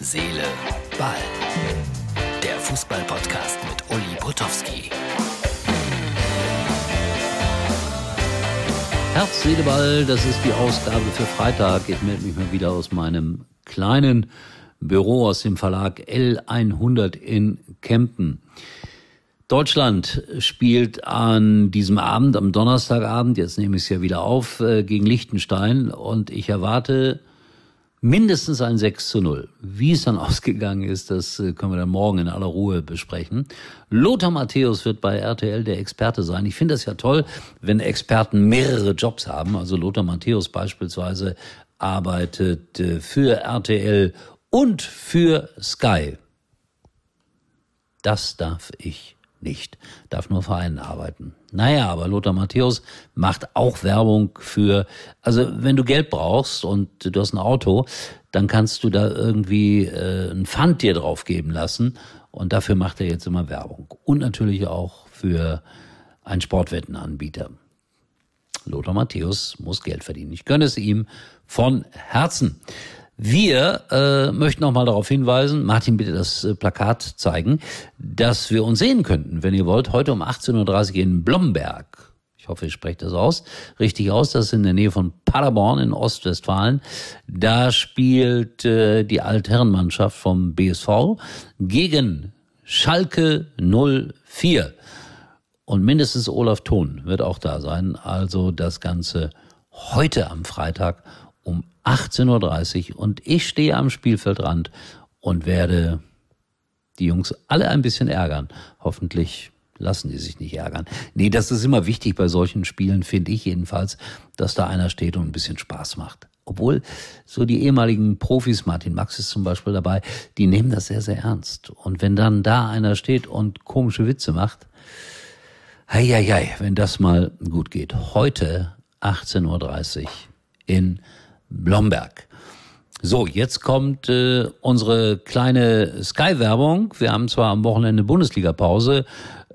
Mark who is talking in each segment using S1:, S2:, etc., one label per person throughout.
S1: Seele, Ball. Der Fußball-Podcast mit Uli Potowski.
S2: Herz, Seele, Ball, das ist die Ausgabe für Freitag. Ich melde mich mal wieder aus meinem kleinen Büro aus dem Verlag L100 in Kempten. Deutschland spielt an diesem Abend, am Donnerstagabend, jetzt nehme ich es ja wieder auf, äh, gegen Liechtenstein und ich erwarte mindestens ein 6 zu 0. Wie es dann ausgegangen ist, das äh, können wir dann morgen in aller Ruhe besprechen. Lothar Matthäus wird bei RTL der Experte sein. Ich finde das ja toll, wenn Experten mehrere Jobs haben. Also Lothar Matthäus beispielsweise arbeitet äh, für RTL und für Sky. Das darf ich nicht, darf nur für einen arbeiten. Naja, aber Lothar Matthäus macht auch Werbung für, also wenn du Geld brauchst und du hast ein Auto, dann kannst du da irgendwie äh, ein Pfand dir drauf geben lassen und dafür macht er jetzt immer Werbung. Und natürlich auch für einen Sportwettenanbieter. Lothar Matthäus muss Geld verdienen. Ich gönne es ihm von Herzen. Wir äh, möchten noch mal darauf hinweisen, Martin, bitte das äh, Plakat zeigen, dass wir uns sehen könnten, wenn ihr wollt, heute um 18.30 Uhr in Blomberg. Ich hoffe, ich spreche das aus, richtig aus. Das ist in der Nähe von Paderborn in Ostwestfalen. Da spielt äh, die Altherrenmannschaft vom BSV gegen Schalke 04. Und mindestens Olaf Thon wird auch da sein. Also das Ganze heute am Freitag um 18.30 Uhr und ich stehe am Spielfeldrand und werde die Jungs alle ein bisschen ärgern. Hoffentlich lassen die sich nicht ärgern. Nee, das ist immer wichtig bei solchen Spielen, finde ich jedenfalls, dass da einer steht und ein bisschen Spaß macht. Obwohl so die ehemaligen Profis, Martin Max ist zum Beispiel dabei, die nehmen das sehr, sehr ernst. Und wenn dann da einer steht und komische Witze macht, hei, hei, hei, wenn das mal gut geht. Heute 18.30 Uhr in Blomberg. So, jetzt kommt äh, unsere kleine Sky-Werbung. Wir haben zwar am Wochenende Bundesliga-Pause,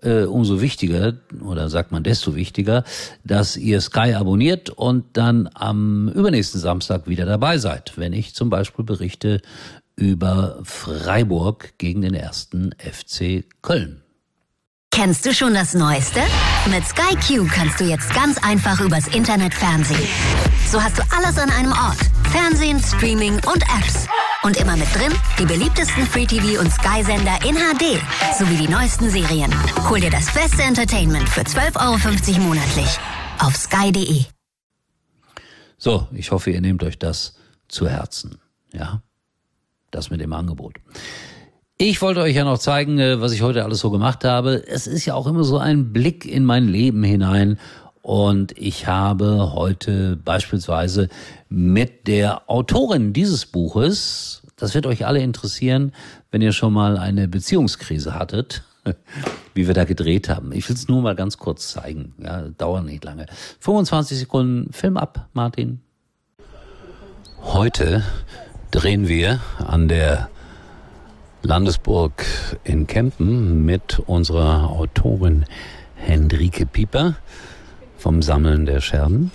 S2: äh, umso wichtiger, oder sagt man desto wichtiger, dass ihr Sky abonniert und dann am übernächsten Samstag wieder dabei seid, wenn ich zum Beispiel berichte über Freiburg gegen den ersten FC Köln.
S3: Kennst du schon das Neueste? Mit Sky Q kannst du jetzt ganz einfach übers Internet Fernsehen. So hast du alles an einem Ort. Fernsehen, Streaming und Apps. Und immer mit drin die beliebtesten Free-TV- und Sky-Sender in HD. Sowie die neuesten Serien. Hol dir das beste Entertainment für 12,50 Euro monatlich. Auf sky.de.
S2: So, ich hoffe, ihr nehmt euch das zu Herzen. Ja? Das mit dem Angebot. Ich wollte euch ja noch zeigen, äh, was ich heute alles so gemacht habe. Es ist ja auch immer so ein Blick in mein Leben hinein. Und ich habe heute beispielsweise mit der Autorin dieses Buches, das wird euch alle interessieren, wenn ihr schon mal eine Beziehungskrise hattet, wie wir da gedreht haben. Ich will es nur mal ganz kurz zeigen. Ja, dauert nicht lange. 25 Sekunden Film ab, Martin. Heute drehen wir an der Landesburg in Kempen mit unserer Autorin Hendrike Pieper vom Sammeln der Scherben.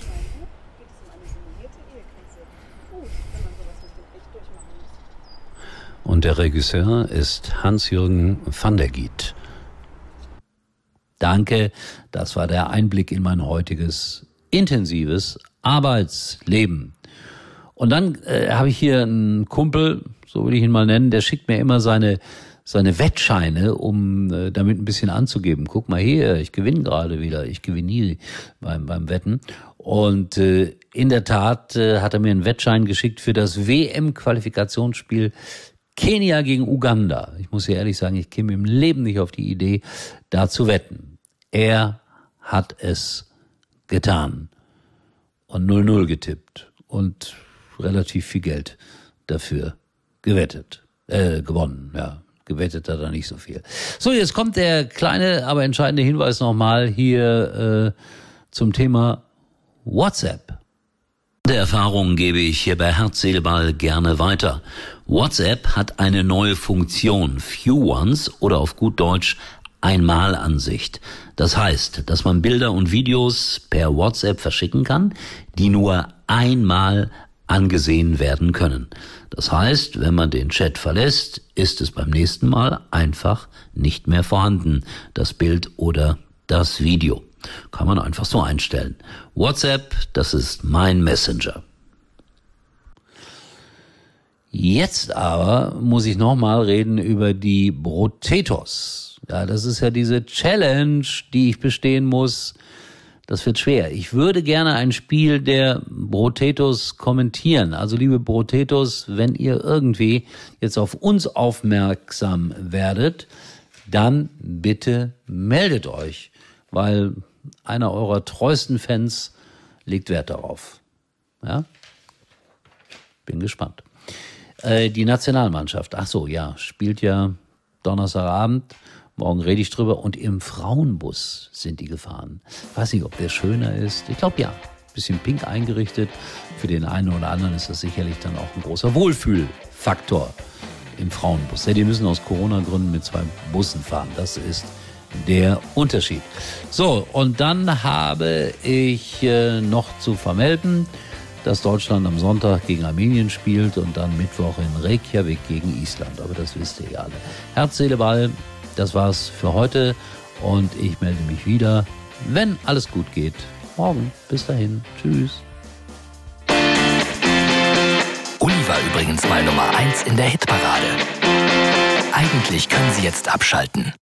S2: Und der Regisseur ist Hans-Jürgen van der Giet. Danke, das war der Einblick in mein heutiges intensives Arbeitsleben. Und dann äh, habe ich hier einen Kumpel, so will ich ihn mal nennen, der schickt mir immer seine seine Wettscheine, um äh, damit ein bisschen anzugeben. Guck mal hier, ich gewinne gerade wieder, ich gewinne nie beim, beim Wetten. Und äh, in der Tat äh, hat er mir einen Wettschein geschickt für das WM-Qualifikationsspiel Kenia gegen Uganda. Ich muss ja ehrlich sagen, ich käme im Leben nicht auf die Idee, da zu wetten. Er hat es getan und 0-0 getippt und relativ viel Geld dafür gewettet, äh, gewonnen, ja. Gewettet hat er nicht so viel. So, jetzt kommt der kleine, aber entscheidende Hinweis nochmal hier äh, zum Thema WhatsApp. Der Erfahrung gebe ich hier bei Herz, gerne weiter. WhatsApp hat eine neue Funktion, Few Ones oder auf gut Deutsch Einmalansicht. Das heißt, dass man Bilder und Videos per WhatsApp verschicken kann, die nur einmal angesehen werden können. Das heißt, wenn man den Chat verlässt, ist es beim nächsten Mal einfach nicht mehr vorhanden, das Bild oder das Video. Kann man einfach so einstellen. WhatsApp, das ist mein Messenger. Jetzt aber muss ich nochmal reden über die Brotetos. Ja, das ist ja diese Challenge, die ich bestehen muss. Das wird schwer. Ich würde gerne ein Spiel der Brotetos kommentieren. Also liebe Brotetos, wenn ihr irgendwie jetzt auf uns aufmerksam werdet, dann bitte meldet euch, weil einer eurer treuesten Fans legt Wert darauf. Ja? Bin gespannt. Äh, die Nationalmannschaft, ach so, ja, spielt ja Donnerstagabend. Morgen rede ich drüber. Und im Frauenbus sind die gefahren. Weiß nicht, ob der schöner ist. Ich glaube ja. Bisschen pink eingerichtet. Für den einen oder anderen ist das sicherlich dann auch ein großer Wohlfühlfaktor im Frauenbus. Ja, die müssen aus Corona-Gründen mit zwei Bussen fahren. Das ist der Unterschied. So, und dann habe ich äh, noch zu vermelden, dass Deutschland am Sonntag gegen Armenien spielt und dann Mittwoch in Reykjavik gegen Island. Aber das wisst ihr ja alle. Herz, Seele, Ball, das war's für heute und ich melde mich wieder, wenn alles gut geht. Morgen. Bis dahin. Tschüss.
S1: Uli war übrigens mal Nummer 1 in der Hitparade. Eigentlich können Sie jetzt abschalten.